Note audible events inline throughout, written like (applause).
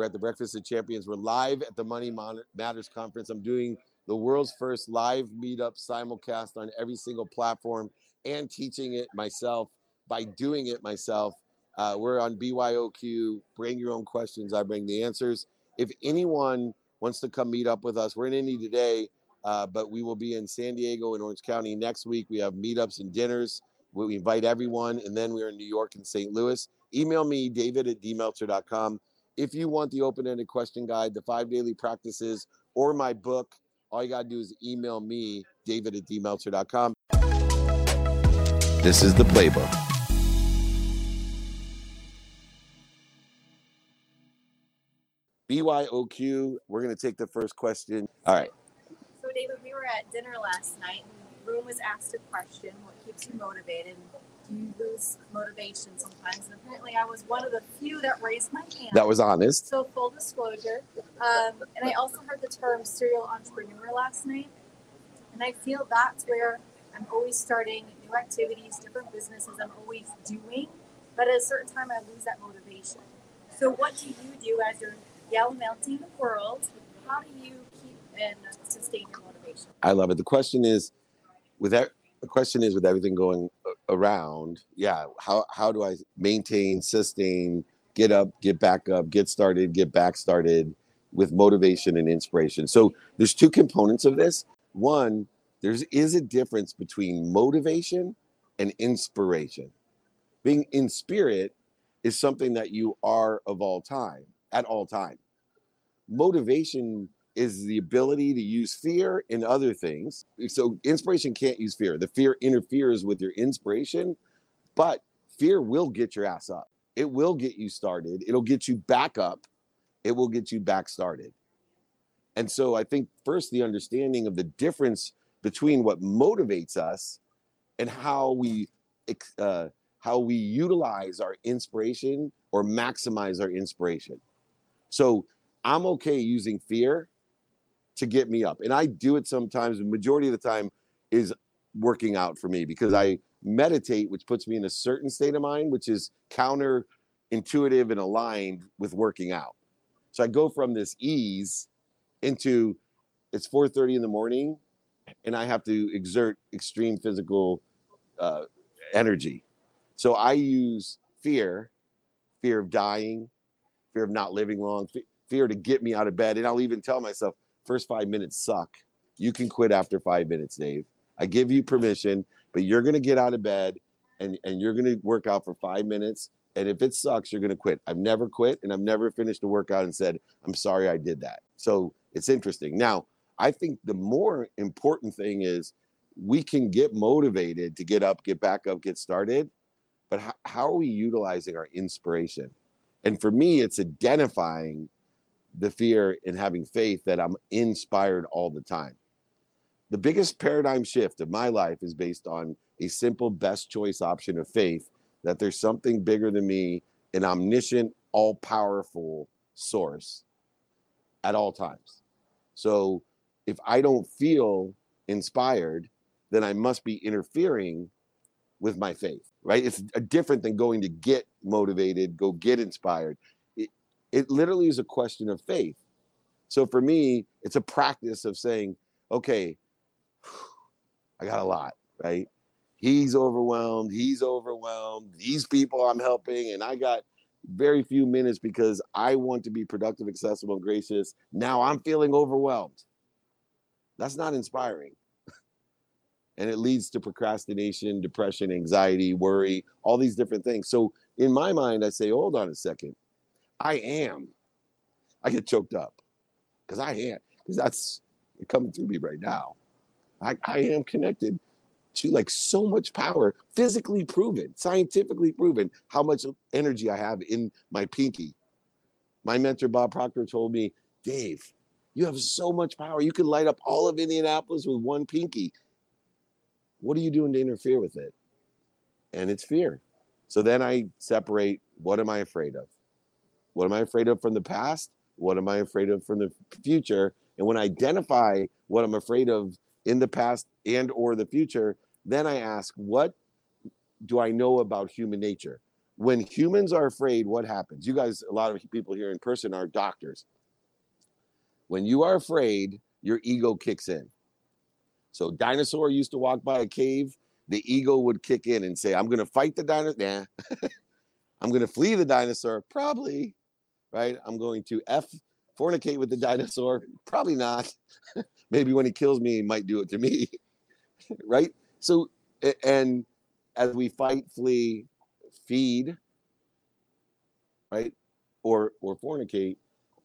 We're at the Breakfast of Champions. We're live at the Money Matters Conference. I'm doing the world's first live meetup simulcast on every single platform and teaching it myself by doing it myself. Uh, we're on BYOQ. Bring your own questions. I bring the answers. If anyone wants to come meet up with us, we're in Indy today, uh, but we will be in San Diego and Orange County next week. We have meetups and dinners. We invite everyone, and then we're in New York and St. Louis. Email me, david at dmeltzer.com. If you want the open ended question guide, the five daily practices, or my book, all you got to do is email me, david at dmeltzer.com. This is the playbook. BYOQ, we're going to take the first question. All right. So, David, we were at dinner last night, and the room was asked a question what keeps you motivated? You lose motivation sometimes. And apparently, I was one of the few that raised my hand. That was honest. So, full disclosure. Um, and I also heard the term serial entrepreneur last night. And I feel that's where I'm always starting new activities, different businesses I'm always doing. But at a certain time, I lose that motivation. So, what do you do as you're yellow melting the world? How do you keep and sustain your motivation? I love it. The question is, with that, the question is, with everything going around, yeah, how how do I maintain, sustain, get up, get back up, get started, get back started with motivation and inspiration? So there's two components of this. One, there is a difference between motivation and inspiration. Being in spirit is something that you are of all time, at all time. Motivation is the ability to use fear in other things. So inspiration can't use fear. The fear interferes with your inspiration, but fear will get your ass up. It will get you started. It'll get you back up. It will get you back started. And so I think first the understanding of the difference between what motivates us and how we uh, how we utilize our inspiration or maximize our inspiration. So I'm okay using fear to get me up. And I do it sometimes, the majority of the time is working out for me because I meditate, which puts me in a certain state of mind, which is counterintuitive and aligned with working out. So I go from this ease into it's 4:30 in the morning and I have to exert extreme physical uh, energy. So I use fear, fear of dying, fear of not living long, fear to get me out of bed. And I'll even tell myself, First five minutes suck. You can quit after five minutes, Dave. I give you permission, but you're going to get out of bed and, and you're going to work out for five minutes. And if it sucks, you're going to quit. I've never quit and I've never finished a workout and said, I'm sorry I did that. So it's interesting. Now, I think the more important thing is we can get motivated to get up, get back up, get started. But how, how are we utilizing our inspiration? And for me, it's identifying the fear and having faith that I'm inspired all the time. The biggest paradigm shift of my life is based on a simple best choice option of faith that there's something bigger than me, an omniscient, all powerful source at all times. So if I don't feel inspired, then I must be interfering with my faith, right? It's different than going to get motivated, go get inspired it literally is a question of faith. So for me, it's a practice of saying, okay, I got a lot, right? He's overwhelmed. He's overwhelmed. These people I'm helping, and I got very few minutes because I want to be productive, accessible, and gracious. Now I'm feeling overwhelmed. That's not inspiring. (laughs) and it leads to procrastination, depression, anxiety, worry, all these different things. So in my mind, I say, hold on a second. I am. I get choked up because I am, because that's coming through me right now. I, I am connected to like so much power, physically proven, scientifically proven, how much energy I have in my pinky. My mentor, Bob Proctor, told me, Dave, you have so much power. You can light up all of Indianapolis with one pinky. What are you doing to interfere with it? And it's fear. So then I separate what am I afraid of? What am I afraid of from the past? What am I afraid of from the future? And when I identify what I'm afraid of in the past and or the future, then I ask, what do I know about human nature? when humans are afraid, what happens? You guys, a lot of people here in person are doctors. When you are afraid, your ego kicks in. So dinosaur used to walk by a cave, the ego would kick in and say, I'm gonna fight the dinosaur. (laughs) Nah. (laughs) I'm gonna flee the dinosaur, probably. Right? I'm going to F fornicate with the dinosaur, probably not. (laughs) Maybe when he kills me, he might do it to me. (laughs) right? So and as we fight, flee, feed, right? Or or fornicate,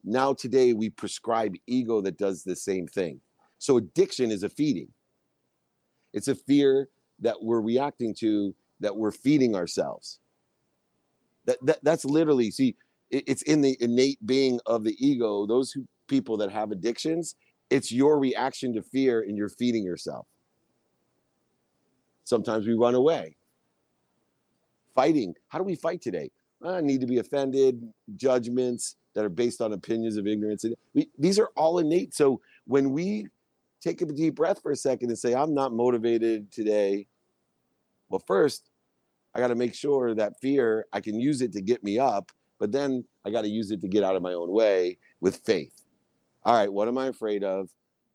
now today we prescribe ego that does the same thing. So addiction is a feeding. It's a fear that we're reacting to that we're feeding ourselves. That, that that's literally see it's in the innate being of the ego. Those who people that have addictions, it's your reaction to fear and you're feeding yourself. Sometimes we run away. Fighting. How do we fight today? I need to be offended, judgments that are based on opinions of ignorance. We, these are all innate. So when we take a deep breath for a second and say, I'm not motivated today. Well, first, I got to make sure that fear, I can use it to get me up, but then I got to use it to get out of my own way with faith. All right, what am I afraid of?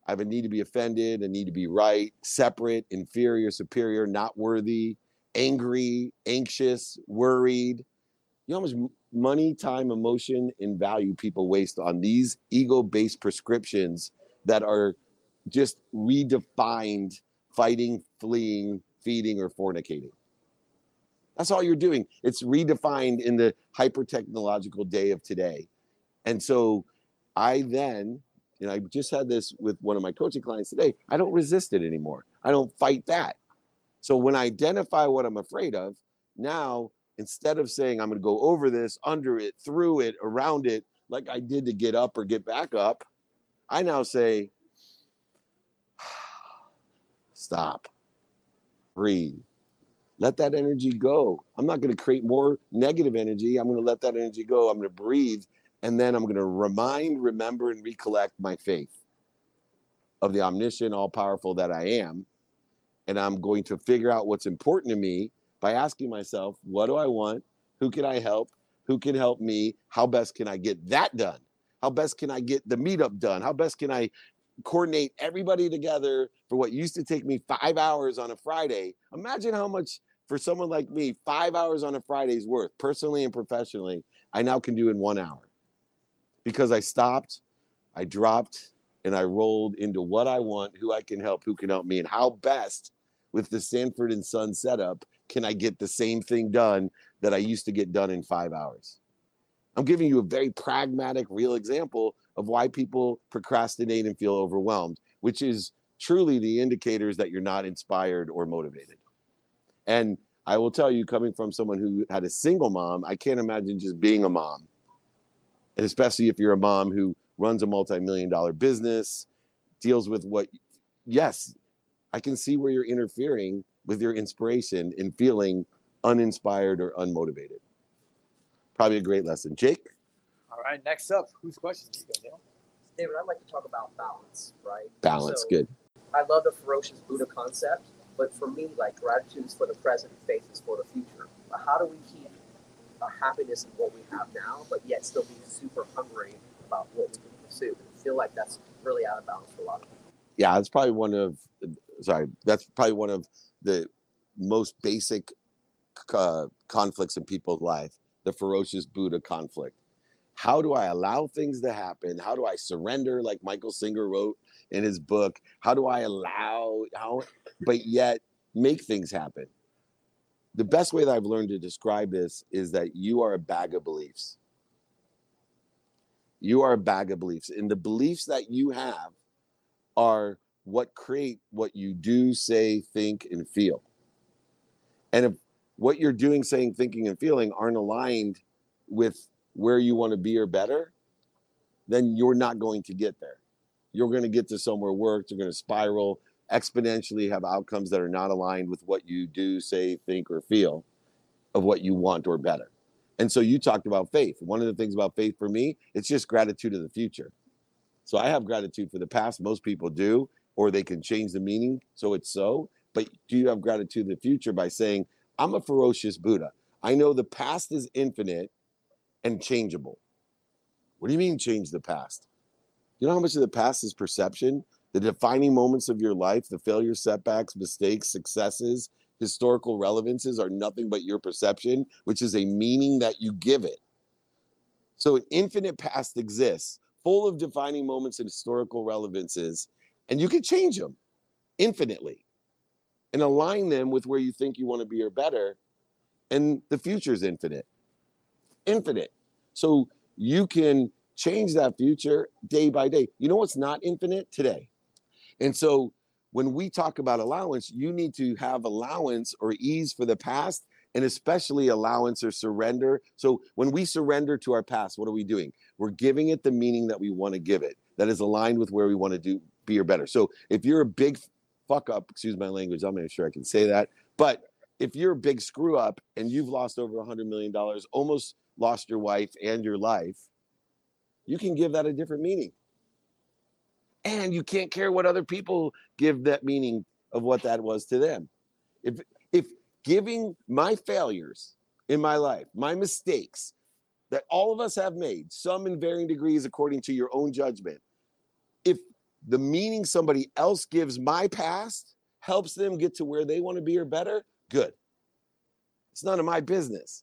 I have a need to be offended, a need to be right, separate, inferior, superior, not worthy, angry, anxious, worried. You know how much money, time, emotion, and value people waste on these ego based prescriptions that are just redefined fighting, fleeing, feeding, or fornicating. That's all you're doing. It's redefined in the hyper technological day of today. And so I then and I just had this with one of my coaching clients today. I don't resist it anymore. I don't fight that. So when I identify what I'm afraid of, now instead of saying I'm going to go over this, under it, through it, around it, like I did to get up or get back up, I now say, stop, breathe, let that energy go. I'm not going to create more negative energy. I'm going to let that energy go. I'm going to breathe and then I'm going to remind, remember, and recollect my faith of the omniscient, all powerful that I am. And I'm going to figure out what's important to me by asking myself, what do I want? Who can I help? Who can help me? How best can I get that done? How best can I get the meetup done? How best can I coordinate everybody together for what used to take me five hours on a Friday? Imagine how much for someone like me, five hours on a Friday is worth, personally and professionally, I now can do in one hour because I stopped, I dropped, and I rolled into what I want, who I can help, who can help me, and how best with the Sanford and Son setup can I get the same thing done that I used to get done in five hours. I'm giving you a very pragmatic, real example of why people procrastinate and feel overwhelmed, which is truly the indicators that you're not inspired or motivated. And I will tell you, coming from someone who had a single mom, I can't imagine just being a mom. And especially if you're a mom who runs a multi-million dollar business deals with what yes i can see where you're interfering with your inspiration in feeling uninspired or unmotivated. Probably a great lesson. Jake? All right next up whose question you go Neil? david i'd like to talk about balance right? Balance so, good. I love the ferocious buddha concept but for me like gratitude is for the present faith is for the future but how do we keep a happiness in what we have now, but yet still be super hungry about what we can pursue. I feel like that's really out of balance for a lot of people. Yeah, that's probably one of sorry, that's probably one of the most basic uh, conflicts in people's life, the ferocious Buddha conflict. How do I allow things to happen? How do I surrender, like Michael Singer wrote in his book? How do I allow how, but yet make things happen? the best way that I've learned to describe this is that you are a bag of beliefs. You are a bag of beliefs. And the beliefs that you have are what create what you do, say, think, and feel. And if what you're doing, saying, thinking, and feeling aren't aligned with where you want to be or better, then you're not going to get there. You're going to get to somewhere worse. You're going to spiral exponentially have outcomes that are not aligned with what you do, say, think, or feel of what you want or better. And so you talked about faith. One of the things about faith for me, it's just gratitude of the future. So I have gratitude for the past. Most people do, or they can change the meaning so it's so. But do you have gratitude in the future by saying, I'm a ferocious Buddha? I know the past is infinite and changeable. What do you mean change the past? You know how much of the past is perception? The defining moments of your life, the failures, setbacks, mistakes, successes, historical relevances are nothing but your perception, which is a meaning that you give it. So an infinite past exists, full of defining moments and historical relevances, and you can change them infinitely and align them with where you think you want to be or better. And the future is infinite. Infinite. So you can change that future day by day. You know what's not infinite? Today. And so when we talk about allowance, you need to have allowance or ease for the past and especially allowance or surrender. So when we surrender to our past, what are we doing? We're giving it the meaning that we want to give it, that is aligned with where we want to do be or better. So if you're a big fuck up, excuse my language, I'm not sure I can say that, but if you're a big screw up and you've lost over a hundred million dollars, almost lost your wife and your life, you can give that a different meaning. And you can't care what other people give that meaning of what that was to them. If if giving my failures in my life, my mistakes that all of us have made, some in varying degrees according to your own judgment, if the meaning somebody else gives my past helps them get to where they want to be or better, good. It's none of my business.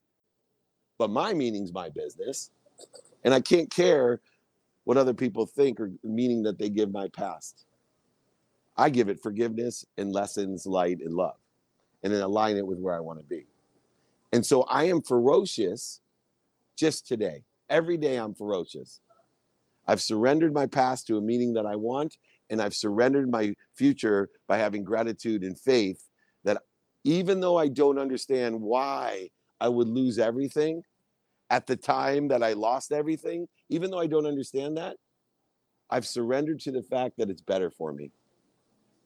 But my meaning's my business. And I can't care what other people think or meaning that they give my past. I give it forgiveness and lessons, light, and love, and then align it with where I want to be. And so I am ferocious just today. Every day I'm ferocious. I've surrendered my past to a meaning that I want, and I've surrendered my future by having gratitude and faith that even though I don't understand why I would lose everything at the time that I lost everything, even though I don't understand that, I've surrendered to the fact that it's better for me.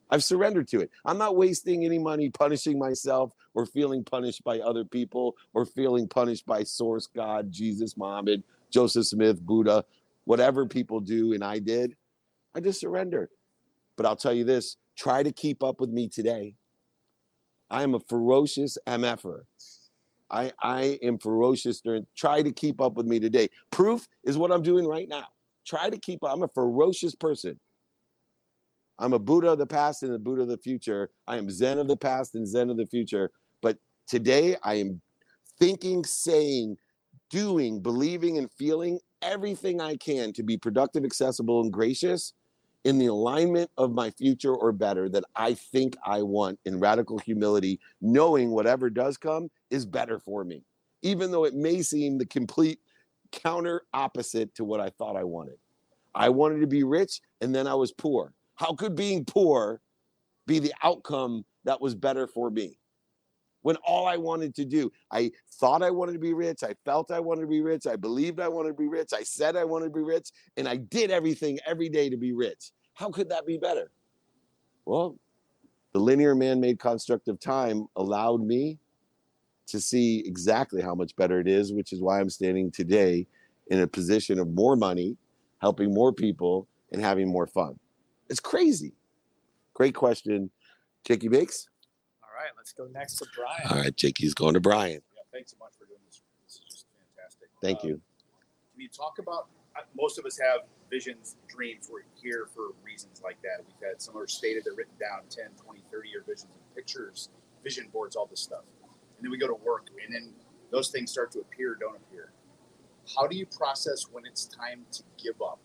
I've surrendered to it. I'm not wasting any money punishing myself or feeling punished by other people or feeling punished by source God, Jesus, Muhammad, Joseph Smith, Buddha, whatever people do and I did. I just surrender. But I'll tell you this try to keep up with me today. I am a ferocious MFer. I, I am ferocious during try to keep up with me today. Proof is what I'm doing right now. Try to keep up. I'm a ferocious person. I'm a Buddha of the past and a Buddha of the future. I am Zen of the past and Zen of the future. But today I am thinking, saying, doing, believing, and feeling everything I can to be productive, accessible, and gracious in the alignment of my future or better that I think I want in radical humility, knowing whatever does come is better for me, even though it may seem the complete counter opposite to what I thought I wanted. I wanted to be rich and then I was poor. How could being poor be the outcome that was better for me? When all I wanted to do, I thought I wanted to be rich, I felt I wanted to be rich, I believed I wanted to be rich, I said I wanted to be rich, and I did everything every day to be rich. How could that be better? Well, the linear man made construct of time allowed me to see exactly how much better it is, which is why I'm standing today in a position of more money, helping more people, and having more fun. It's crazy. Great question, Jakey Bakes. All right, let's go next to Brian. All right, Jakey's going to Brian. Yeah, thanks so much for doing this. This is just fantastic. Thank Um, you. Can you talk about? uh, Most of us have visions, dreams. We're here for reasons like that. We've had some are stated, they're written down 10, 20, 30 year visions and pictures, vision boards, all this stuff. And then we go to work, and then those things start to appear, don't appear. How do you process when it's time to give up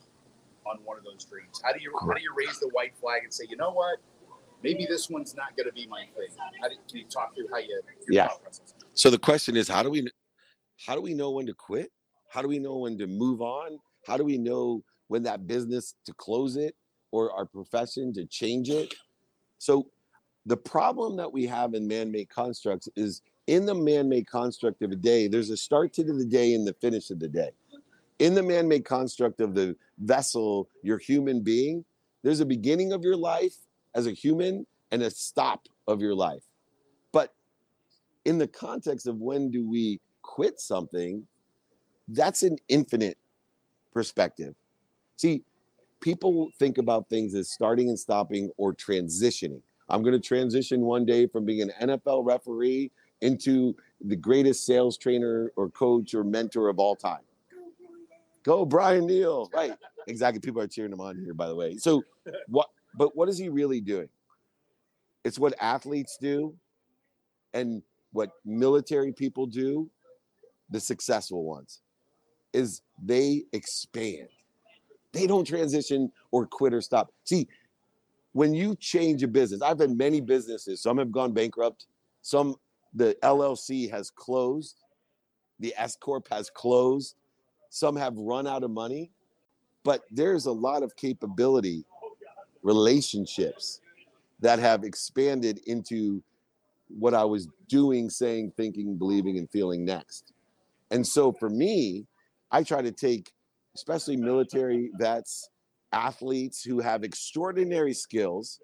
on one of those dreams? How do you how do you raise the white flag and say, you know what? Maybe this one's not going to be my thing. How do, can you talk through how you? your Yeah. process? So the question is, how do we, how do we know when to quit? How do we know when to move on? How do we know when that business to close it or our profession to change it? So the problem that we have in man-made constructs is in the man-made construct of a day, there's a start to the day and the finish of the day. In the man-made construct of the vessel, your human being, there's a beginning of your life as a human and a stop of your life. But in the context of when do we quit something, that's an infinite perspective. See, people think about things as starting and stopping or transitioning. I'm going to transition one day from being an NFL referee into the greatest sales trainer or coach or mentor of all time. Go Brian Neal. Right. Exactly. People are cheering him on here, by the way. So what but what is he really doing? It's what athletes do and what military people do, the successful ones, is they expand. They don't transition or quit or stop. See, when you change a business, I've had many businesses, some have gone bankrupt, some the LLC has closed, the S Corp has closed, some have run out of money, but there's a lot of capability, relationships that have expanded into what I was doing, saying, thinking, believing, and feeling next. And so for me, I try to take, especially military vets, athletes who have extraordinary skills,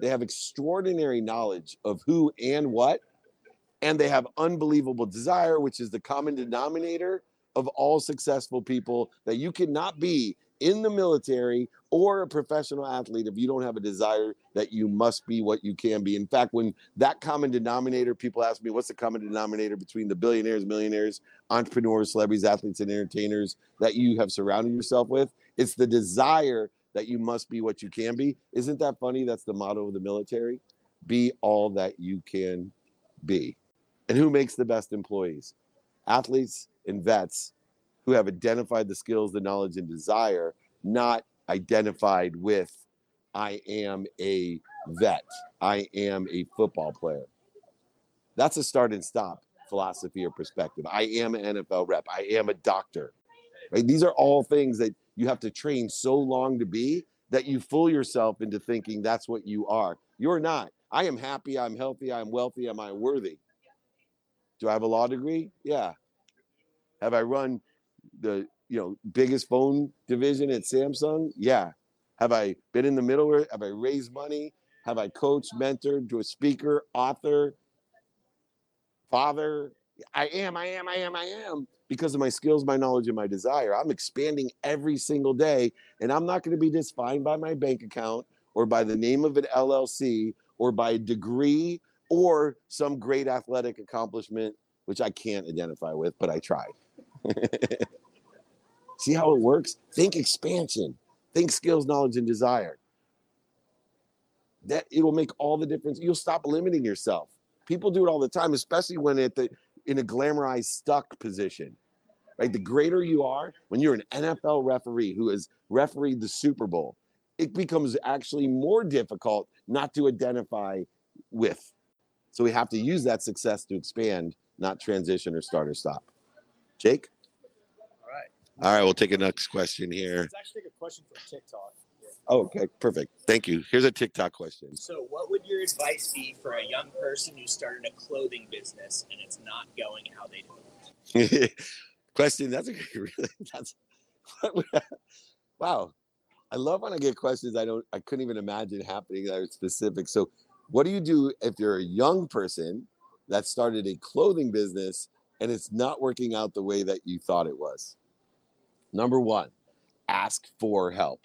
they have extraordinary knowledge of who and what, and they have unbelievable desire, which is the common denominator of all successful people that you cannot be in the military or a professional athlete if you don't have a desire that you must be what you can be. In fact, when that common denominator, people ask me, what's the common denominator between the billionaires, millionaires, entrepreneurs, celebrities, athletes, and entertainers that you have surrounded yourself with? It's the desire that you must be what you can be. Isn't that funny? That's the motto of the military be all that you can be. And who makes the best employees? Athletes and vets who have identified the skills, the knowledge, and desire, not identified with, I am a vet, I am a football player. That's a start and stop philosophy or perspective. I am an NFL rep, I am a doctor. Right? These are all things that you have to train so long to be that you fool yourself into thinking that's what you are. You're not. I am happy, I'm healthy, I'm wealthy, am I worthy? Do I have a law degree? Yeah. Have I run the you know biggest phone division at Samsung? Yeah. Have I been in the middle? Have I raised money? Have I coached, mentored, to a speaker, author, father? I am, I am, I am, I am because of my skills, my knowledge, and my desire. I'm expanding every single day, and I'm not going to be defined by my bank account or by the name of an LLC or by a degree or some great athletic accomplishment, which I can't identify with, but I tried. (laughs) See how it works? Think expansion, think skills, knowledge, and desire. That it will make all the difference. You'll stop limiting yourself. People do it all the time, especially when at the in a glamorized stuck position. Right? The greater you are, when you're an NFL referee who has refereed the Super Bowl, it becomes actually more difficult not to identify with. So we have to use that success to expand, not transition or start or stop. Jake? All right. We'll take a next question here. Let's actually take a question from TikTok. Oh, okay, perfect. Thank you. Here's a TikTok question. So, what would your advice be for a young person who started a clothing business and it's not going how they do? (laughs) question. That's a (laughs) really that's (laughs) wow. I love when I get questions I don't I couldn't even imagine happening that are specific. So what do you do if you're a young person that started a clothing business and it's not working out the way that you thought it was? Number one, ask for help.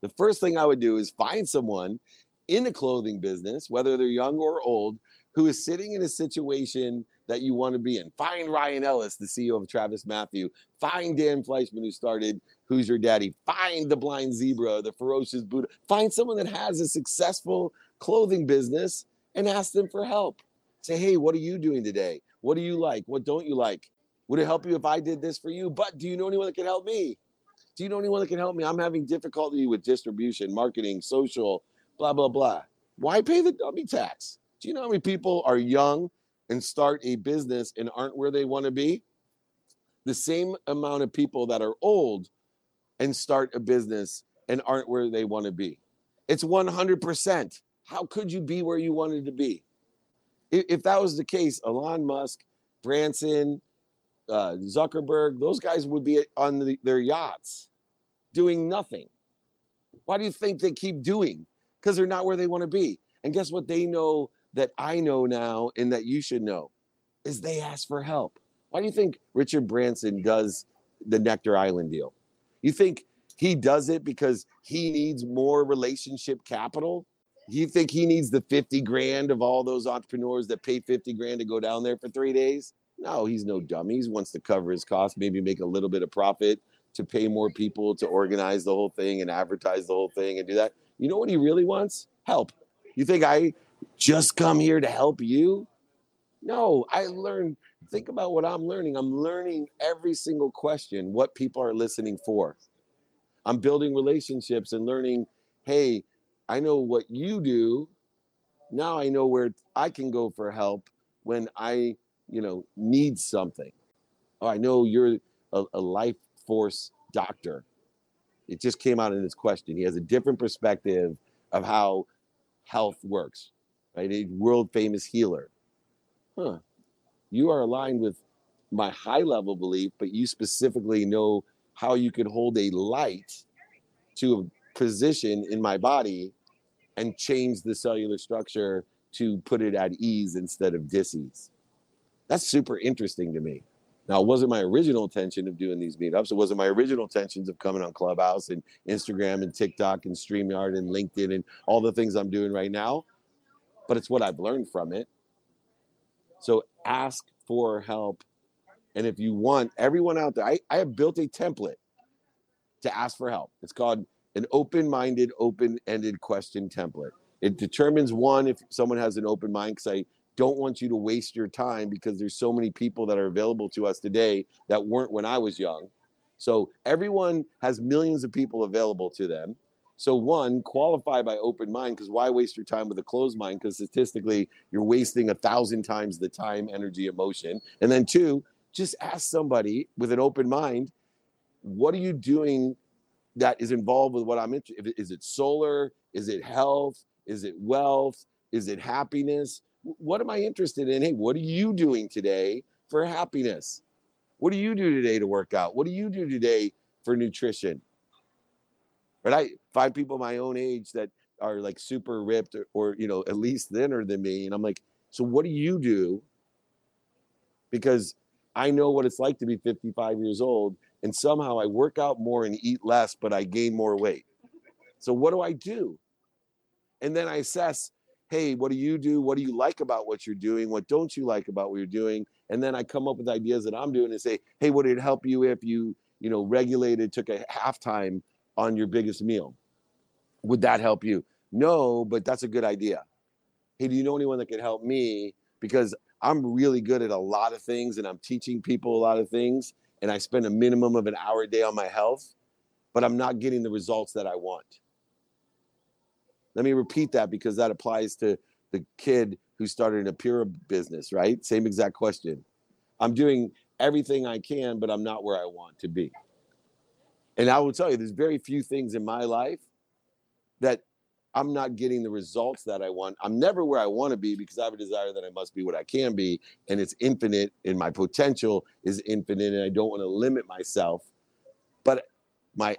The first thing I would do is find someone in a clothing business, whether they're young or old, who is sitting in a situation that you want to be in. Find Ryan Ellis, the CEO of TravisMathew. Find Dan Fleyshman, who started Who's Your Daddy. Find the Blind Zebra, the Ferocious Buddha. Find someone that has a successful clothing business and ask them for help. Say, hey, what are you doing today? What do you like? What don't you like? Would it help you if I did this for you? But do you know anyone that can help me? Do you know anyone that can help me? I'm having difficulty with distribution, marketing, social, blah, blah, blah. Why pay the dummy tax? Do you know how many people are young and start a business and aren't where they want to be? The same amount of people that are old and start a business and aren't where they want to be. It's 100%. How could you be where you wanted to be? If, that was the case, Elon Musk, Branson, uh, Zuckerberg, those guys would be on the, their yachts doing nothing. Why do you think they keep doing? Because they're not where they want to be. And guess what? They know that I know now and that you should know is they ask for help. Why do you think Richard Branson does the Necker Island deal? You think he does it because he needs more relationship capital? You think he needs the 50 grand of all those entrepreneurs that pay 50 grand to go down there for three days? No, he's no dummy. He wants to cover his costs, maybe make a little bit of profit to pay more people to organize the whole thing and advertise the whole thing and do that. You know what he really wants? Help. You think I just come here to help you? No, I learn. Think about what I'm learning. I'm learning every single question, what people are listening for. I'm building relationships and learning, hey, I know what you do. Now I know where I can go for help when I, you know, need something. Oh, I know you're a, a life force doctor. It just came out in this question. He has a different perspective of how health works, right? A world famous healer. Huh. You are aligned with my high level belief, but you specifically know how you can hold a light to a position in my body and change the cellular structure to put it at ease instead of dis-ease. That's super interesting to me. Now, it wasn't my original intention of doing these meetups. It wasn't my original intentions of coming on Clubhouse and Instagram and TikTok and StreamYard and LinkedIn and all the things I'm doing right now. But it's what I've learned from it. So ask for help. And if you want, everyone out there, I, I have built a template to ask for help. It's called an open minded, open ended question template. It determines one if someone has an open mind, because I don't want you to waste your time because there's so many people that are available to us today that weren't when I was young. So everyone has millions of people available to them. So one, qualify by open mind because why waste your time with a closed mind? Because statistically, you're wasting a thousand times the time, energy, emotion. And then two, just ask somebody with an open mind, what are you doing that is involved with what I'm interested? Is it solar? Is it health? Is it wealth? Is it happiness? What am I interested in? Hey, what are you doing today for happiness? What do you do today to work out? What do you do today for nutrition? But I find people my own age that are like super ripped or, or you know at least thinner than me, and I'm like, so what do you do? Because I know what it's like to be 55 years old, and somehow I work out more and eat less, but I gain more weight. So what do I do? And then I assess, hey, what do you do? What do you like about what you're doing? What don't you like about what you're doing? And then I come up with ideas that I'm doing and say, hey, would it help you if you, you know, regulated, took a halftime on your biggest meal? Would that help you? No, but that's a good idea. Hey, do you know anyone that could help me? Because I'm really good at a lot of things and I'm teaching people a lot of things and I spend a minimum of an hour a day on my health, but I'm not getting the results that I want. Let me repeat that because that applies to the kid who started in a pure business, right? Same exact question. I'm doing everything I can, but I'm not where I want to be. And I will tell you, there's very few things in my life that I'm not getting the results that I want. I'm never where I want to be because I have a desire that I must be what I can be. And it's infinite, and my potential is infinite, and I don't want to limit myself. But my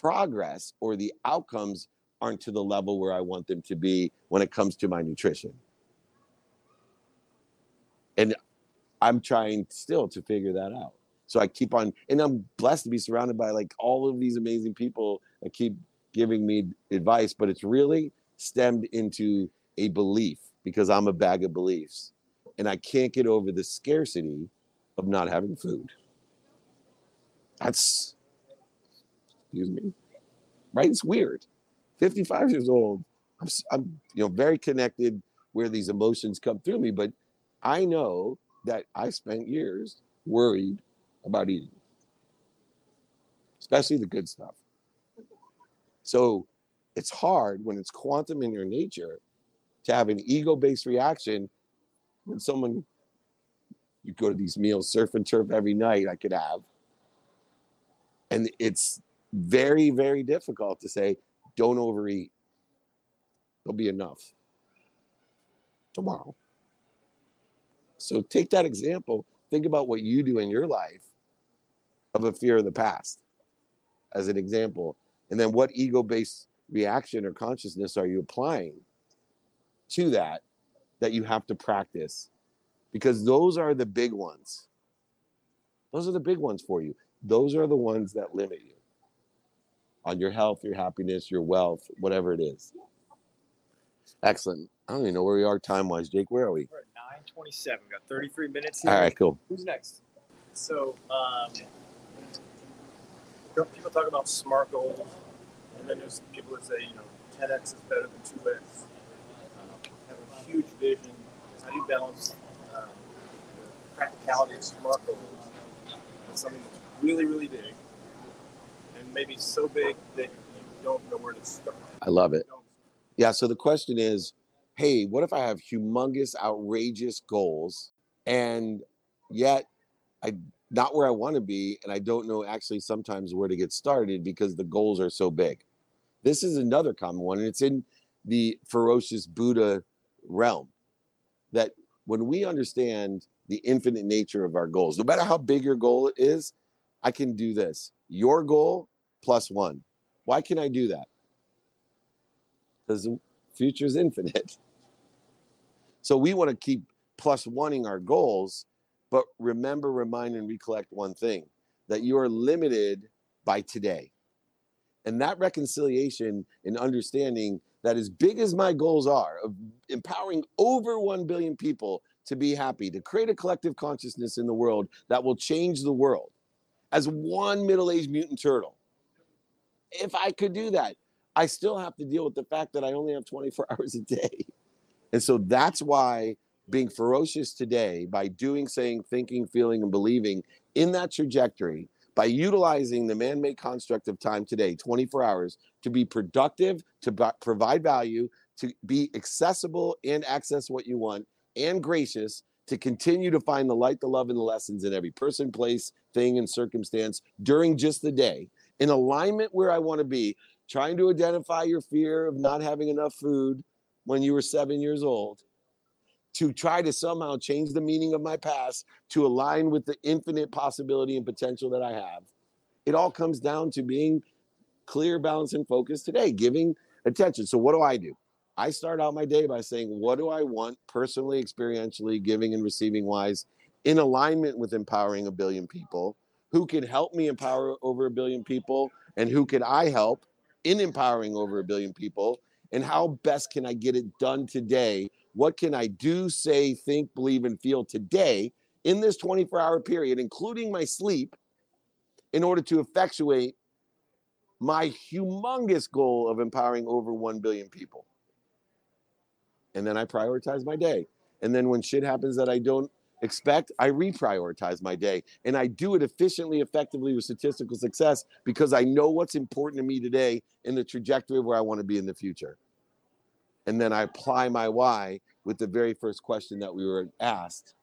progress or the outcomes aren't to the level where I want them to be when it comes to my nutrition. And I'm trying still to figure that out. So I keep on, and I'm blessed to be surrounded by like all of these amazing people that keep giving me advice, but it's really stemmed into a belief because I'm a bag of beliefs. And I can't get over the scarcity of not having food. That's, excuse me, right? It's weird. 55 years old. I'm, I'm, you know, very connected where these emotions come through me, but I know that I spent years worried about eating, especially the good stuff. So it's hard when it's quantum in your nature to have an ego based reaction when someone, you go to these meals, surf and turf every night, I could have. And it's very, very difficult to say, don't overeat. There'll be enough tomorrow. So take that example. Think about what you do in your life of a fear of the past as an example. And then what ego based reaction or consciousness are you applying to that that you have to practice? Because those are the big ones. Those are the big ones for you. Those are the ones that limit you on your health, your happiness, your wealth, whatever it is. Excellent. I don't even know where we are time wise, Jake. Where are we? We're at nine twenty-seven. We got thirty-three minutes here. All right, cool. Who's next? So, um, people talk about SMART goals, and then there's people that say, you know, 10x is better than 2x. Um, have a huge vision. How do you balance um, the practicality of SMART goals with something that's really, really big, maybe so big that you don't know where to start? I love it. Yeah. So the question is, hey, what if I have humongous, outrageous goals, and yet I not where I want to be, and I don't know actually sometimes where to get started because the goals are so big. This is another common one, and it's in the ferocious Buddha realm. That when we understand the infinite nature of our goals, no matter how big your goal is, I can do this. Your goal plus one. Why can I do that? Because the future is infinite. (laughs) So we want to keep plus oneing our goals, but remember, remind, and recollect one thing that you are limited by today. And that reconciliation and understanding that as big as my goals are of empowering over 1 billion people to be happy, to create a collective consciousness in the world that will change the world as one middle aged mutant turtle. If I could do that, I still have to deal with the fact that I only have 24 (laughs) hours a day. And so that's why being ferocious today by doing, saying, thinking, feeling, and believing in that trajectory, by utilizing the man made construct of time today, 24 hours, to be productive, to b- provide value, to be accessible and access what you want, and gracious, to continue to find the light, the love, and the lessons in every person, place, thing, and circumstance during just the day, in alignment where I want to be, trying to identify your fear of not having enough food when you were seven years old to try to somehow change the meaning of my past to align with the infinite possibility and potential that I have. It all comes down to being clear, balanced, and focused today, giving attention. So, what do I do? I start out my day by saying, What do I want personally, experientially, giving and receiving wise, in alignment with empowering a billion people? Who can help me empower over a billion people? And who can I help in empowering over a billion people? And how best can I get it done today what can I do, say, think, believe, and feel today in this 24 hour period, including my sleep, in order to effectuate my humongous goal of empowering over 1 billion people? And then I prioritize my day. And then when shit happens that I don't expect, I reprioritize my day. And I do it efficiently, effectively with statistical success because I know what's important to me today in the trajectory of where I want to be in the future and then I apply my why with the very first question that we were asked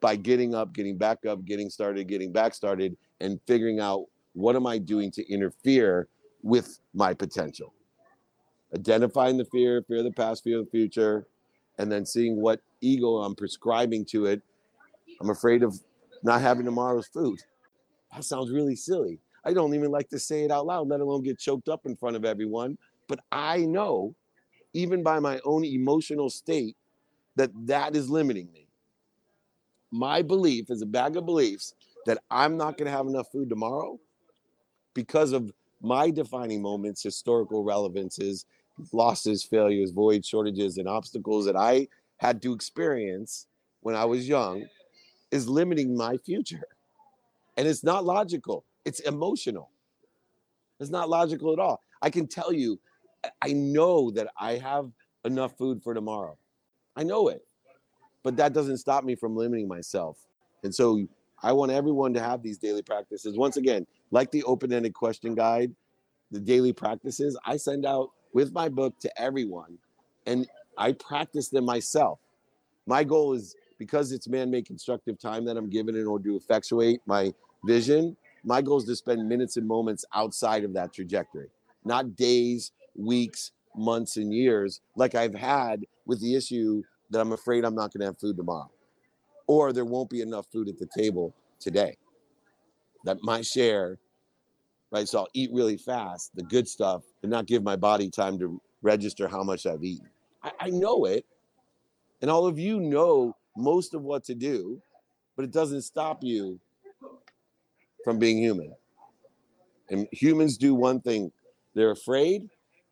by getting up, getting back up, getting started, getting back started, and figuring out what am I doing to interfere with my potential. Identifying the fear, fear of the past, fear of the future, and then seeing what ego I'm prescribing to it. I'm afraid of not having tomorrow's food. That sounds really silly. I don't even like to say it out loud, let alone get choked up in front of everyone. But I know even by my own emotional state, that that is limiting me. My belief is a bag of beliefs that I'm not going to have enough food tomorrow because of my defining moments, historical relevances, losses, failures, voids, shortages, and obstacles that I had to experience when I was young is limiting my future. And it's not logical, it's emotional. It's not logical at all. I can tell you I know that I have enough food for tomorrow. I know it. But that doesn't stop me from limiting myself. And so I want everyone to have these daily practices. Once again, like the open ended question guide, the daily practices I send out with my book to everyone, and I practice them myself. My goal is because it's man made constructive time that I'm given in order to effectuate my vision. My goal is to spend minutes and moments outside of that trajectory, not days, weeks, months, and years, like I've had with the issue that I'm afraid I'm not going to have food tomorrow, or there won't be enough food at the table today. That my share, right? So I'll eat really fast, the good stuff, and not give my body time to register how much I've eaten. I, I know it, and all of you know most of what to do, but it doesn't stop you from being human. And humans do one thing they're afraid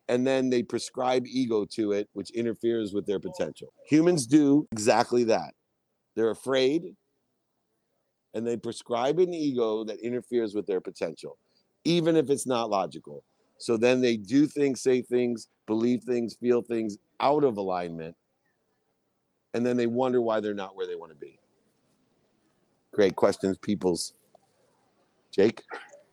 and then they prescribe ego to it, which interferes with their potential. Humans do exactly that. They're afraid and they prescribe an ego that interferes with their potential, even if it's not logical. So then they do things, say things, believe things, feel things out of alignment, and then they wonder why they're not where they want to be. Great questions, peoples. Jake,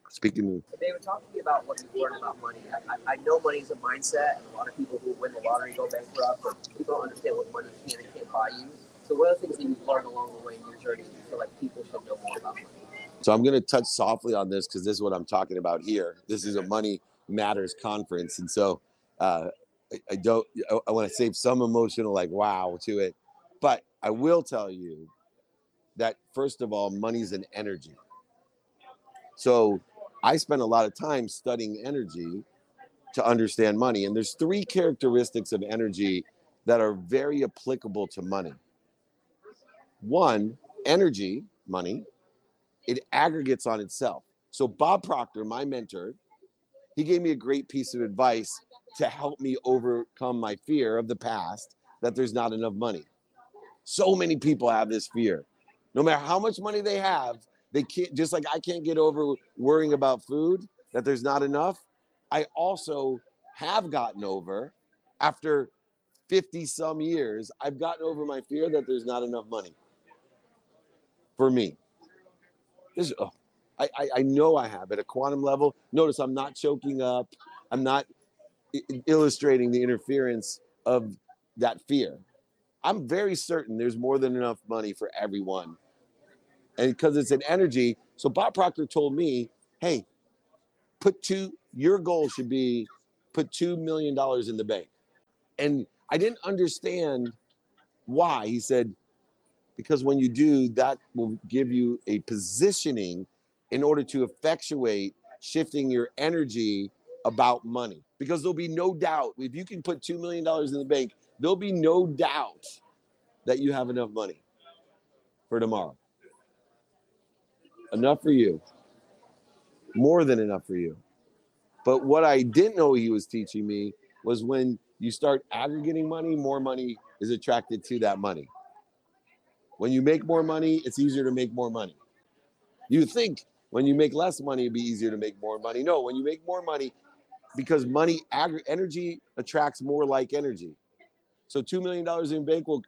speaking David, talk to me about what you've learned about money. I, I, know money is a mindset, and a lot of people who win the lottery go bankrupt, but people don't understand what money can and can't buy you. So, what are the things that you've learned along the way in your journey you feel like people should know more about money? So I'm going to touch softly on this because this is what I'm talking about here. This is a money matters conference, and so uh, I, I don't. I, I want to save some emotional like wow to it, but I will tell you that first of all, money's an energy. So I spent a lot of time studying energy to understand money, and there's three characteristics of energy that are very applicable to money. One, energy, money, it aggregates on itself. So Bob Proctor, my mentor, he gave me a great piece of advice to help me overcome my fear of the past that there's not enough money. So many people have this fear. No matter how much money they have, they can't just like I can't get over worrying about food that there's not enough. I also have gotten over after 50 some years, I've gotten over my fear that there's not enough money for me. This, oh, I, I, I know I have at a quantum level. Notice I'm not choking up. I'm not i- illustrating the interference of that fear. I'm very certain there's more than enough money for everyone. And because it's an energy. So Bob Proctor told me, hey, put two, your goal should be put $2 million in the bank. And I didn't understand why. He said, because when you do, that will give you a positioning in order to effectuate shifting your energy about money. Because there'll be no doubt, if you can put $2 million in the bank, there'll be no doubt that you have enough money for tomorrow. Enough for you, more than enough for you. But what I didn't know he was teaching me was when you start aggregating money, more money is attracted to that money. When you make more money, it's easier to make more money. You think when you make less money, it'd be easier to make more money. No, when you make more money, because money, aggr- energy attracts more like energy. So $2 million in bank will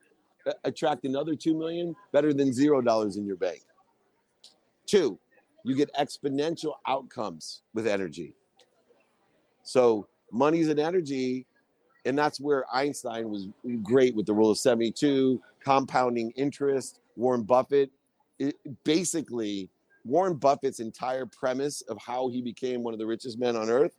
uh, attract another 2 million better than zero dollars in your bank. Two, you get exponential outcomes with energy. So money's an energy, and that's where Einstein was great with the rule of 72, compounding interest. Warren Buffett, it, basically, Warren Buffett's entire premise of how he became one of the richest men on earth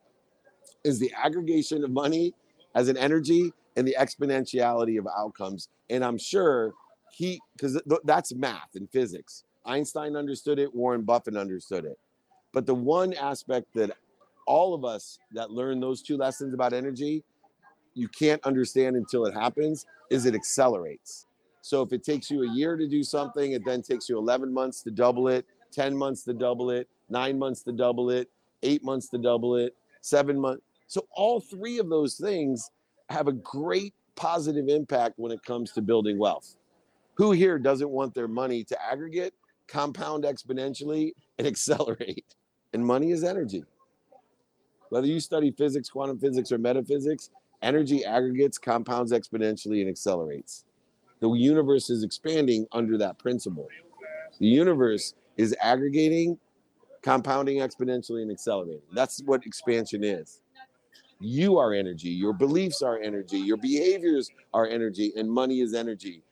is the aggregation of money as an energy and the exponentiality of outcomes. And I'm sure he, because th- that's math and physics. Einstein understood it, Warren Buffett understood it. But the one aspect that all of us that learn those two lessons about energy, you can't understand until it happens, is it accelerates. So if it takes you a year to do something, it then takes you 11 months to double it, 10 months to double it, nine months to double it, eight months to double it, seven months. So all three of those things have a great positive impact when it comes to building wealth. Who here doesn't want their money to aggregate, compound exponentially, and (laughs) accelerate? And money is energy. Whether you study physics, quantum physics, or metaphysics, energy aggregates, compounds exponentially, and accelerates. The universe is expanding under that principle. The universe is aggregating, compounding exponentially, and accelerating. That's what expansion is. You are energy. Your beliefs are energy. Your behaviors are energy, and money is energy.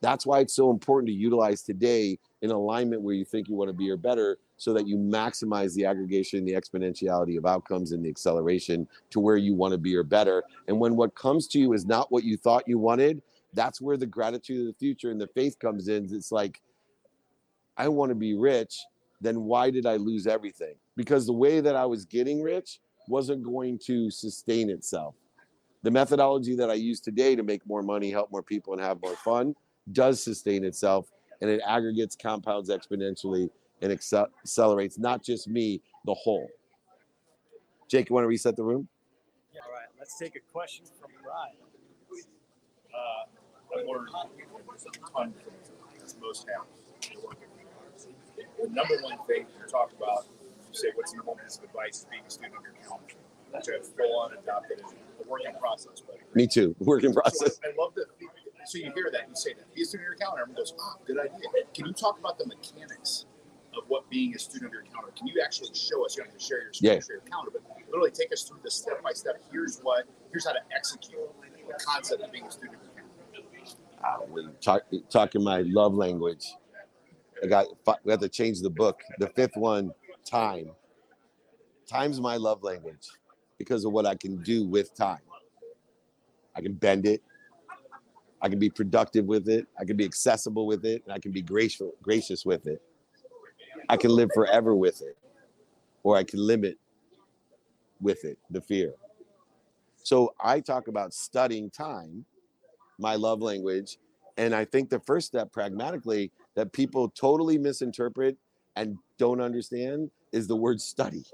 That's why it's so important to utilize today in alignment where you think you want to be or better so that you maximize the aggregation, the exponentiality of outcomes, and the acceleration to where you want to be or better. And when what comes to you is not what you thought you wanted, that's where the gratitude of the future and the faith comes in. It's like, I want to be rich. Then why did I lose everything? Because the way that I was getting rich wasn't going to sustain itself. The methodology that I use today to make more money, help more people, and have more fun does sustain itself and it aggregates, compounds exponentially, and accel- accelerates not just me, the whole. Jake, you want to reset the room? All right, Let's take a question from Ryan. Uh, I've learned a ton from most. The number one thing you talk about, say, what's the one piece of advice being a student of your calendar? Which I've full on adopted as a working process. But Me too. (laughs) Work in process. So I love that. So you hear that, you say that. Be a student of your calendar. Everyone goes, oh, good idea. Can you talk about the mechanics of what being a student of your calendar? Can you actually show us? You don't have to share your screen, Yeah. share your calendar, but literally take us through the step by step. Here's what, here's how to execute the concept of being a student of your calendar. Uh, when talk, talking my love language, I got we have to change the book. The fifth one, time. Time's my love language because of what I can do with time. I can bend it. I can be productive with it. I can be accessible with it, and I can be graceful, gracious with it. I can live forever with it, or I can limit with it the fear. So I talk about studying time, my love language, and I think the first step, pragmatically, that people totally misinterpret and don't understand is the word study.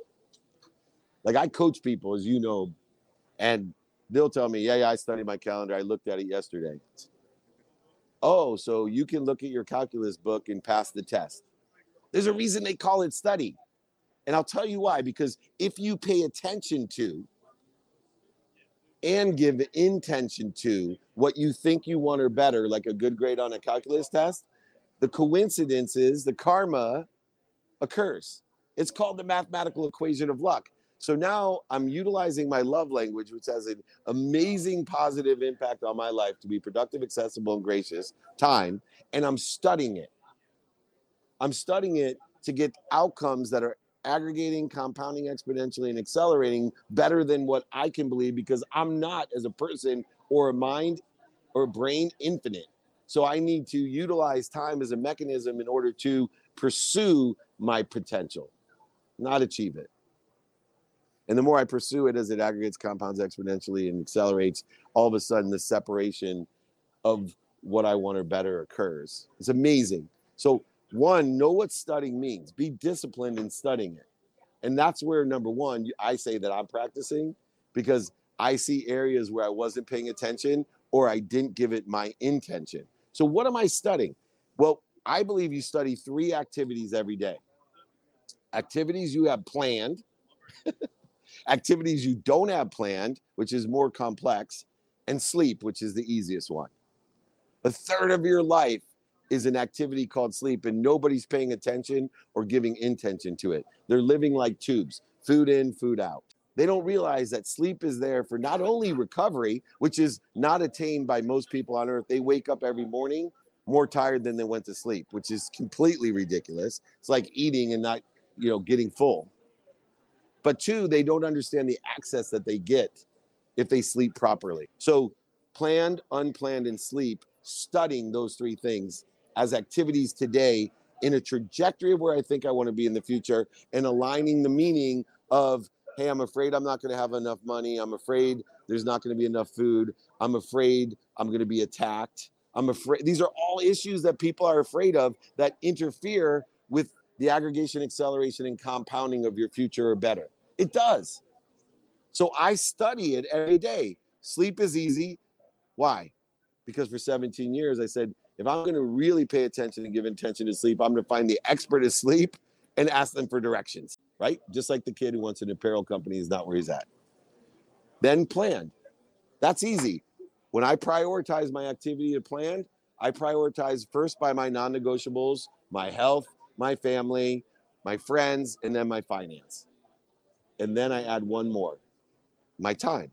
Like I coach people, as you know, and they'll tell me, yeah, yeah, I studied my calendar. I looked at it yesterday. Oh, so you can look at your calculus book and pass the test. There's a reason they call it study. And I'll tell you why. Because if you pay attention to and give intention to what you think you want or better, like a good grade on a calculus test, the coincidences, the karma occurs. It's called the mathematical equation of luck. So now I'm utilizing my love language, which has an amazing positive impact on my life to be productive, accessible, and gracious time, and I'm studying it. I'm studying it to get outcomes that are aggregating, compounding exponentially, and accelerating better than what I can believe because I'm not, as a person or a mind or a brain, infinite. So I need to utilize time as a mechanism in order to pursue my potential, not achieve it. And the more I pursue it as it aggregates, compounds exponentially, and accelerates, all of a sudden the separation of what I want or better occurs. It's amazing. So, one, know what studying means, be disciplined in studying it. And that's where, number one, I say that I'm practicing because I see areas where I wasn't paying attention or I didn't give it my intention. So, what am I studying? Well, I believe you study three activities every day activities you have planned, (laughs) activities you don't have planned, which is more complex, and sleep, which is the easiest one. A third of your life is an activity called sleep, and nobody's paying attention or giving intention to it. They're living like tubes food in, food out. They don't realize that sleep is there for not only recovery, which is not attained by most people on earth. They wake up every morning more tired than they went to sleep, which is completely ridiculous. It's like eating and not, you know, getting full. But two, they don't understand the access that they get if they sleep properly. So, planned, unplanned, and sleep, studying those three things as activities today in a trajectory of where I think I want to be in the future and aligning the meaning of, hey, I'm afraid I'm not going to have enough money. I'm afraid there's not going to be enough food. I'm afraid I'm going to be attacked. I'm afraid these are all issues that people are afraid of that interfere with the aggregation, acceleration, and compounding of your future are better. It does. So I study it every day. Sleep is easy. Why? Because for 17 years, I said, if I'm going to really pay attention and give attention to sleep, I'm going to find the expert of sleep and ask them for directions, right? Just like the kid who wants an apparel company is not where he's at. Then planned. That's easy. When I prioritize my activity to plan, I prioritize first by my non negotiables, my health, my family, my friends, and then my finance. And then I add one more my time.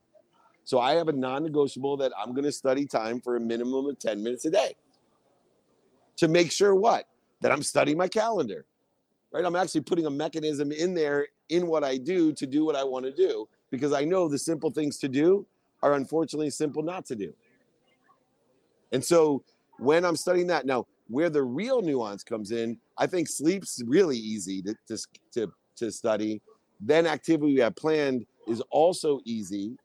So I have a non negotiable that I'm going to study time for a minimum of 10 minutes a day to make sure what? That I'm studying my calendar, right? I'm actually putting a mechanism in there in what I do to do what I want to do because I know the simple things to do are unfortunately simple not to do. And so when I'm studying that, now where the real nuance comes in, I think sleep's really easy to, to, to, to study. Then activity we have planned is also easy.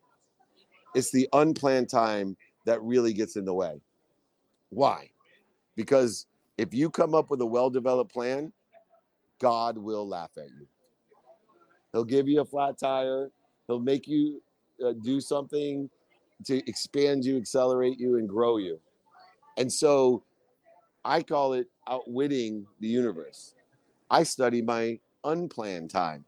It's the unplanned time that really gets in the way. Why? Because if you come up with a well developed plan, God will laugh at you. He'll give you a flat tire. He'll make you uh, do something to expand you, accelerate you, and grow you. And so I call it outwitting the universe. I study my unplanned time.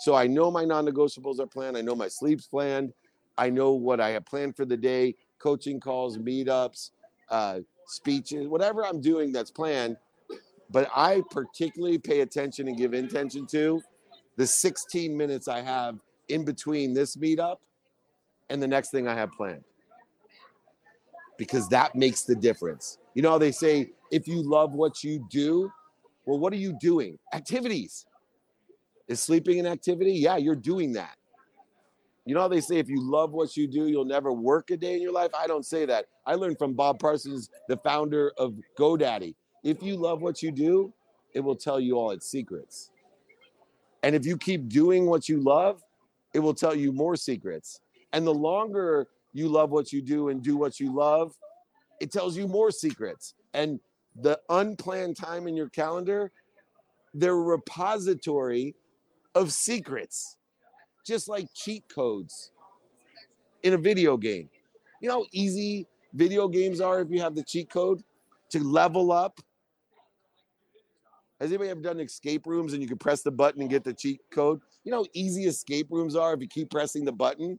So I know my non negotiables are planned. I know my sleep's planned. I know what I have planned for the day coaching calls, meetups, uh, speeches, whatever I'm doing that's planned. But I particularly pay attention and give intention to the 16 minutes I have in between this meetup and the next thing I have planned. Because that makes the difference. You know, they say if you love what you do, well, what are you doing? Activities. Is sleeping an activity? Yeah, you're doing that. You know how they say if you love what you do, you'll never work a day in your life? I don't say that. I learned from Bob Parsons, the founder of GoDaddy. If you love what you do, it will tell you all its secrets. And if you keep doing what you love, it will tell you more secrets. And the longer you love what you do and do what you love, it tells you more secrets. And the unplanned time in your calendar, they're a repository of secrets, just like cheat codes in a video game. You know how easy video games are if you have the cheat code to level up? Has anybody ever done escape rooms and you can press the button and get the cheat code? You know how easy escape rooms are if you keep pressing the button?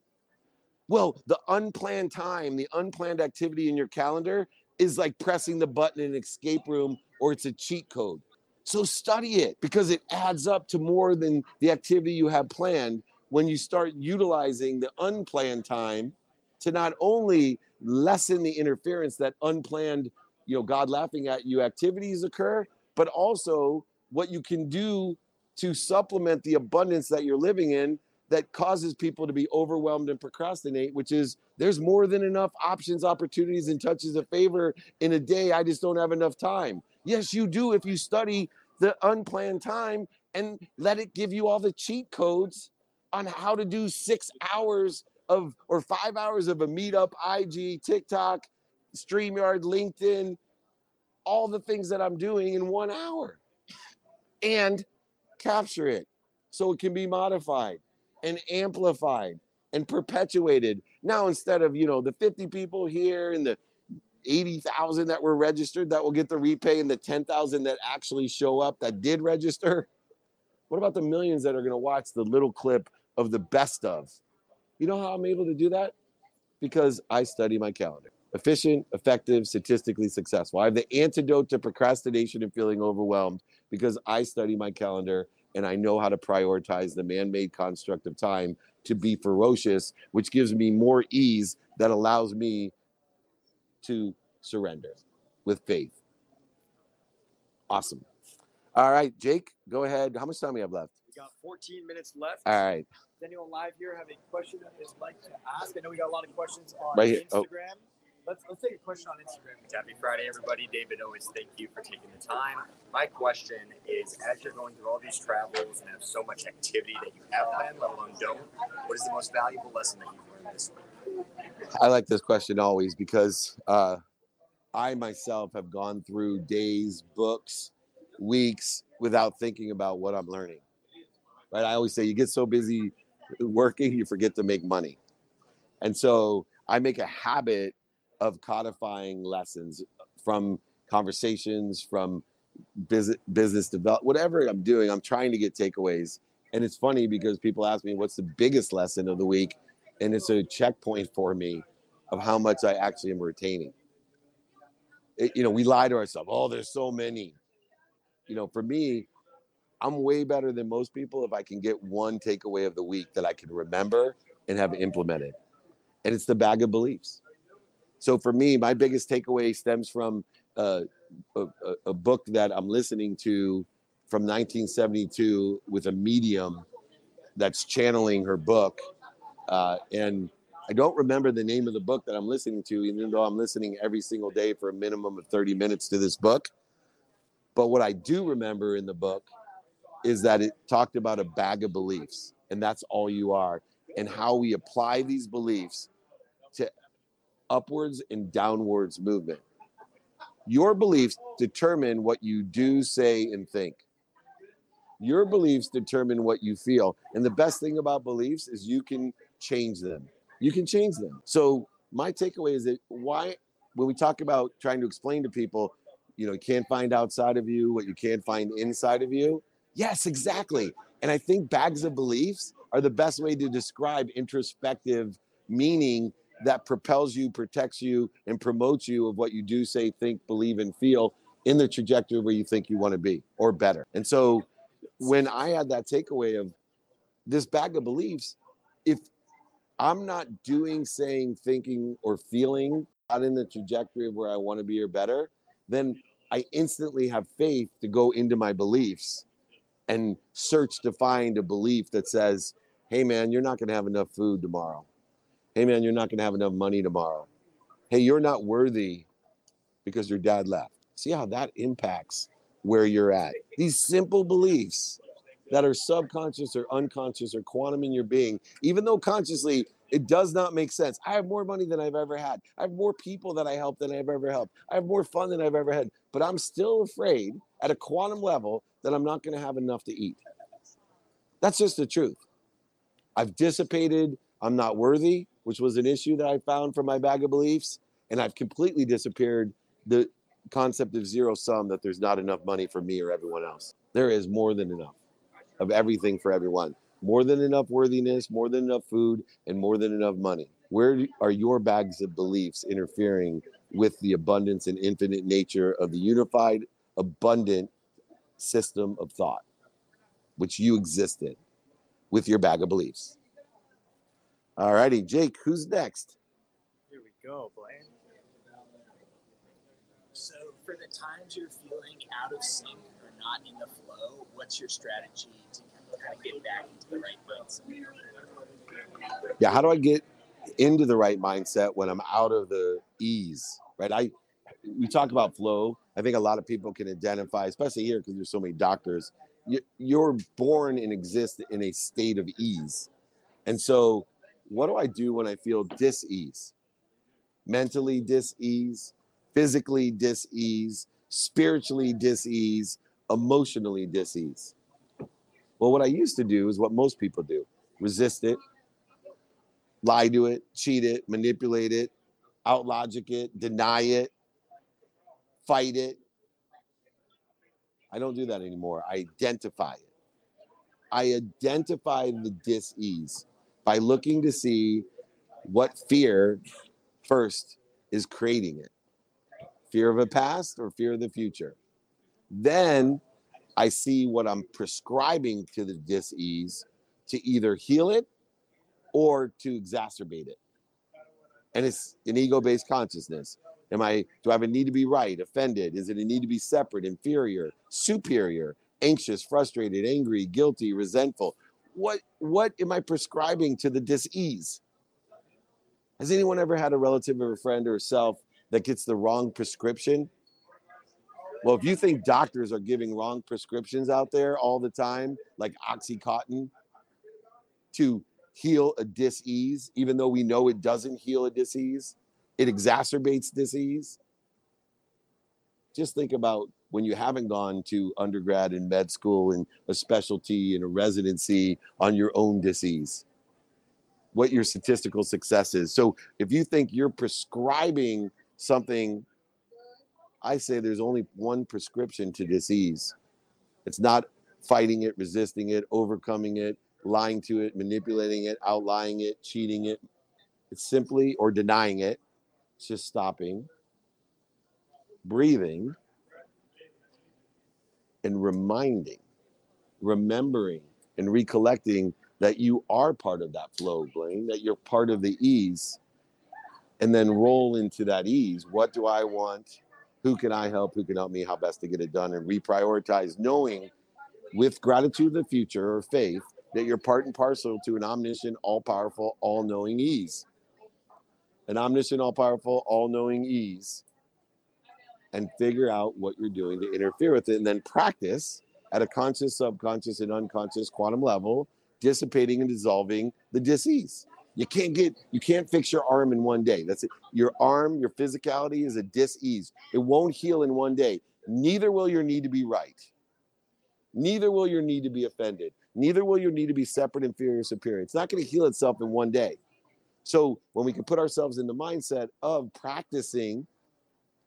Well, the unplanned time, the unplanned activity in your calendar is like pressing the button in an escape room or it's a cheat code. So study it because it adds up to more than the activity you have planned when you start utilizing the unplanned time to not only lessen the interference that unplanned, you know, God laughing at you activities occur, but also what you can do to supplement the abundance that you're living in that causes people to be overwhelmed and procrastinate, which is there's more than enough options, opportunities, and touches of favor in a day. I just don't have enough time. Yes, you do if you study the unplanned time and let it give you all the cheat codes on how to do six hours of or five hours of a meetup, IG, TikTok, StreamYard, LinkedIn, all the things that I'm doing in one hour and capture it so it can be modified and amplified and perpetuated. Now, instead of, you know, the 50 people here and the 80,000 that were registered that will get the repay and the 10,000 that actually show up that did register, what about the millions that are going to watch the little clip of the best of? You know how I'm able to do that? Because I study my calendar. Efficient, effective, statistically successful. I have the antidote to procrastination and feeling overwhelmed because I study my calendar and I know how to prioritize the man made construct of time to be ferocious, which gives me more ease that allows me to surrender with faith. Awesome. All right, Jake, go ahead. How much time we have left? We got 14 minutes left. All right. Does anyone live here have a question that they'd like to ask? I know we got a lot of questions on Right here. Oh. Let's let's take a question on Instagram. Happy Friday, everybody. David, always thank you for taking the time. My question is as you're going through all these travels and have so much activity that you have planned, let alone don't, what is the most valuable lesson that you've learned this week? I like this question always because uh, I myself have gone through days, books, weeks without thinking about what I'm learning. Right? I always say you get so busy working, you forget to make money. And so I make a habit of codifying lessons uh, from conversations, from business business develop, whatever I'm doing. I'm trying to get takeaways. And it's funny because people ask me what's the biggest lesson of the week, and it's a checkpoint for me of how much I actually am retaining. It- you know, we lie to ourselves. Oh, there's so many. You know, for me, I'm way better than most people if I can get one takeaway of the week that I can remember and have implemented. And it's the bag of beliefs. So for me, my biggest takeaway stems from uh, a, a, book that I'm listening to from 1972 with a medium that's channeling her book. Uh, and I don't remember the name of the book that I'm listening to, even though I'm listening every single day for a minimum of 30 minutes to this book. But what I do remember in the book is that it talked about a bag of beliefs, and that's all you are, and how we apply these beliefs to upwards and downwards movement. Your beliefs determine what you do, say, and think. Your beliefs determine what you feel. And the best thing about beliefs is you can change them. You can change them. So my takeaway is that why when we talk about trying to explain to people, you know, you can't find outside of you what you can't find inside of you. Yes, exactly. And I think bags of beliefs are the best way to describe introspective meaning that propels you, protects you, and promotes you of what you do, say, think, believe, and feel in the trajectory where you think you want to be or better. And so when I had that takeaway of this bag of beliefs, if I'm not doing, saying, thinking, or feeling not in the trajectory of where I want to be or better, then I instantly have faith to go into my beliefs and search to find a belief that says, hey, man, you're not going to have enough food tomorrow. Hey, man, you're not going to have enough money tomorrow. Hey, you're not worthy because your dad left. See how that impacts where you're at. These simple beliefs that are subconscious or unconscious or quantum in your being, even though consciously it does not make sense. I have more money than I've ever had. I have more people that I help than I've ever helped. I have more fun than I've ever had. But I'm still afraid at a quantum level that I'm not going to have enough to eat. That's just the truth. I've dissipated. I'm not worthy, which was an issue that I found from my bag of beliefs. And I've completely disappeared the concept of zero sum that there's not enough money for me or everyone else. There is more than enough of everything for everyone. More than enough worthiness, more than enough food, and more than enough money. Where are your bags of beliefs interfering with the abundance and infinite nature of the unified, abundant system of thought, which you exist in with your bag of beliefs? All righty, Jake, who's next? Here we go, Blaine. So, for the times you're feeling out of sync or not in the flow, what's your strategy to kind of get back into the right mindset? yeah how do i get into the right mindset when i'm out of the ease right i we talk about flow i think a lot of people can identify especially here because there's so many doctors you, you're born and exist in a state of ease and so what do i do when i feel dis-ease mentally dis-ease physically dis-ease spiritually dis-ease emotionally dis-ease well what i used to do is what most people do resist it lie to it, cheat it, manipulate it, outlogic it, deny it, fight it. I don't do that anymore. I identify it. I identify the dis-ease by looking to see what fear first is creating it. Fear of a past or fear of the future. Then I see what I'm prescribing to the dis-ease to either heal it or to exacerbate it. And it's an ego-based consciousness. Am I do I have a need to be right, offended? Is it a need to be separate, inferior, superior, anxious, frustrated, angry, guilty, resentful? What what am I prescribing to the dis-ease? Has anyone ever had a relative or a friend or self that gets the wrong prescription? Well, if you think doctors are giving wrong prescriptions out there all the time, like Oxycontin, to heal a disease, even though we know it doesn't heal a disease, it exacerbates disease. Just think about when you haven't gone to undergrad and med school and a specialty and a residency on your own disease, what your statistical success is. So if you think you're prescribing something, I say there's only one prescription to disease. It's not fighting it, resisting it, overcoming it, lying to it, manipulating it, outlying it, cheating it. It's simply, or denying it, it's just stopping, breathing, and reminding, remembering, and recollecting that you are part of that flow, Blaine, that you're part of the ease, and then roll into that ease. What do I want? Who can I help? Who can help me? How best to get it done? And reprioritize, knowing with gratitude of the future or faith that you're part and parcel to an omniscient, all powerful, all knowing ease. An omniscient, all powerful, all knowing ease. And figure out what you're doing to interfere with it. And then practice at a conscious, subconscious, and unconscious quantum level, dissipating and dissolving the disease. You can't get, you can't fix your arm in one day. That's it. Your arm, your physicality is a dis-ease. It won't heal in one day. Neither will your need to be right. Neither will your need to be offended. Neither will your need to be separate, inferior, superior. It's not going to heal itself in one day. So when we can put ourselves in the mindset of practicing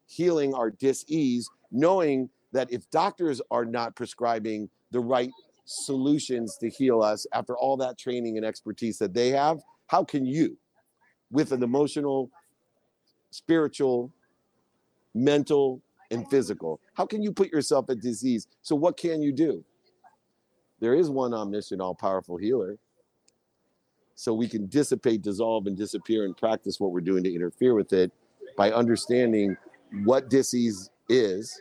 healing our dis-ease, knowing that if doctors are not prescribing the right solutions to heal us after all that training and expertise that they have, how can you, with an emotional, spiritual, mental, and physical, how can you put yourself at disease? So what can you do? There is one omniscient, all-powerful healer. So we can dissipate, dissolve, and disappear and practice what we're doing to interfere with it by understanding what disease is,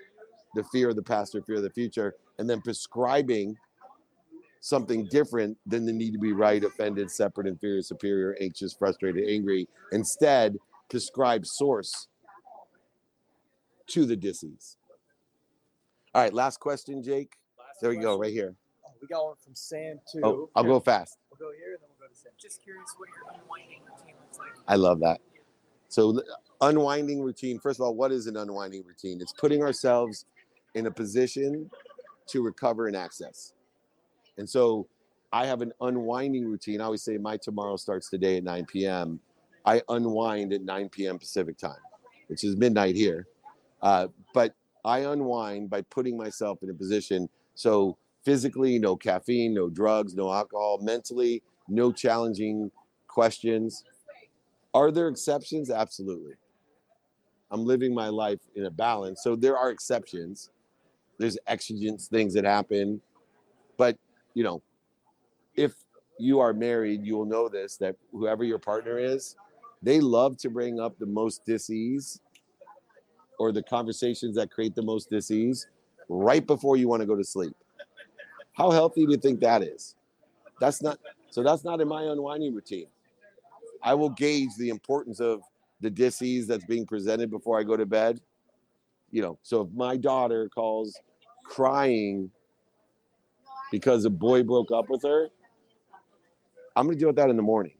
the fear of the past or fear of the future, and then prescribing something different than the need to be right, offended, separate, inferior, superior, anxious, frustrated, angry. Instead, prescribe source to the disease. All right, last question, Jake. Last There we go, right here. Oh, we got one from Sam too. Oh, I'll go fast. We'll go here and then we'll go to Sam. Just curious what your unwinding routine looks like. I love that. So, unwinding routine. First of all, what is an unwinding routine? It's putting ourselves in a position to recover and access. And so, I have an unwinding routine. I always say my tomorrow starts today at 9 p.m. I unwind at 9 p.m. Pacific time, which is midnight here. Uh, but I unwind by putting myself in a position. So, physically, no caffeine, no drugs, no alcohol. Mentally, no challenging questions. Are there exceptions? Absolutely. I'm living my life in a balance. So there are exceptions. There's exigent things that happen. But, you know, if you are married, you will know this that whoever your partner is, they love to bring up the most dis-ease or the conversations that create the most dis-ease right before you want to go to sleep. How healthy do you think that is? That's not so that's not in my unwinding routine. I will gauge the importance of the dis-ease that's being presented before I go to bed. You know, so if my daughter calls crying because a boy broke up with her, I'm gonna deal with that in the morning.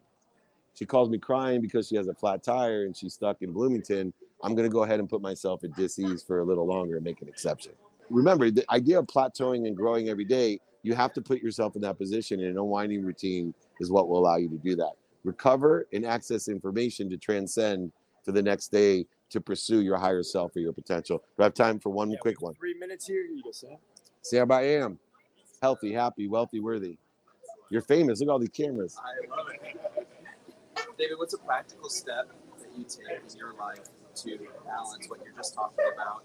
She calls me crying because she has a flat tire and she's stuck in Bloomington. I'm gonna go ahead and put myself at dis-ease for a little longer and make an exception. Remember, the idea of plateauing and growing every day, you have to put yourself in that position, and an unwinding routine is what will allow you to do that. Recover and access information to transcend to the next day to pursue your higher self or your potential. Do I have time for one Yeah, quick one? Three minutes here. You go, Sam. Sam, I am healthy, happy, wealthy, worthy. You're famous. Look at all these cameras. I love it. David, what's a practical step that you take in your life to balance what you're just talking about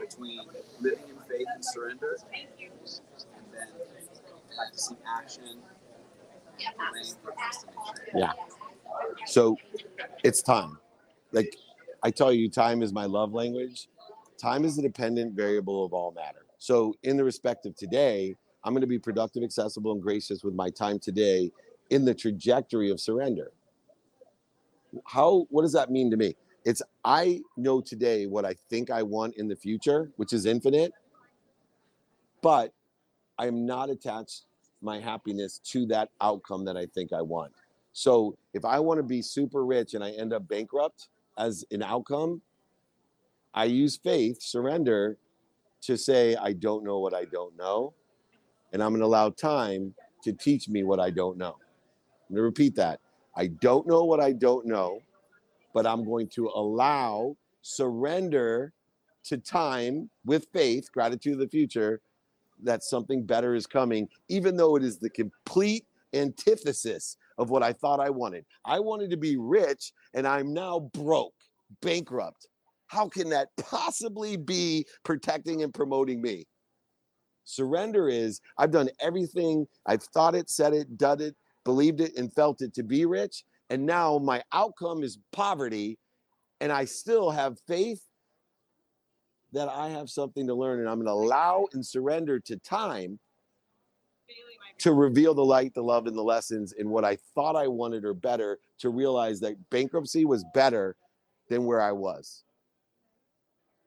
between living in faith and surrender and then practicing action procrastination? So it's time. Like I tell you, time is my love language. Time is the dependent variable of all matter. So, in the respect of today, I'm going to be productive, accessible, and gracious with my time today in the trajectory of surrender. How, what does that mean to me? It's I know today what I think I want in the future, which is infinite, but I am not attached my happiness to that outcome that I think I want. So if I want to be super rich and I end up bankrupt as an outcome, I use faith, surrender to say, I don't know what I don't know. And I'm going to allow time to teach me what I don't know. I'm going to repeat that. I don't know what I don't know, but I'm going to allow surrender to time with faith, gratitude of the future, that something better is coming, even though it is the complete antithesis of what I thought I wanted. I wanted to be rich and I'm now broke, bankrupt. How can that possibly be protecting and promoting me? Surrender is I've done everything, I've thought it, said it, done it, believed it, and felt it to be rich. And now my outcome is poverty, and I still have faith that I have something to learn, and I'm going to allow and surrender to time to reveal the light, the love, and the lessons in what I thought I wanted or better to realize that bankruptcy was better than where I was.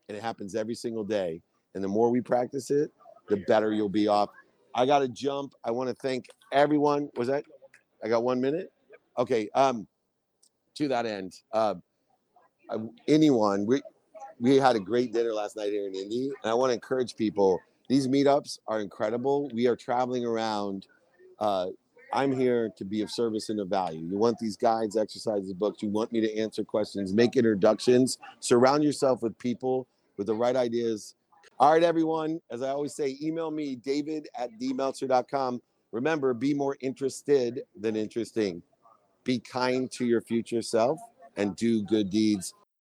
And it happens every single day. And the more we practice it, the better you'll be off. I got to jump. I want to thank everyone. Was that? I got one minute. Okay. Um, to that end, uh, anyone, we we had a great dinner last night here in Indy, and I want to encourage people. These meetups are incredible. We are traveling around uh, I'm here to be of service and of value. You want these guides, exercises, books. You want me to answer questions, make introductions, surround yourself with people with the right ideas. All right, everyone. As I always say, email me, david at dmeltzer.com. Remember, be more interested than interesting. Be kind to your future self and do good deeds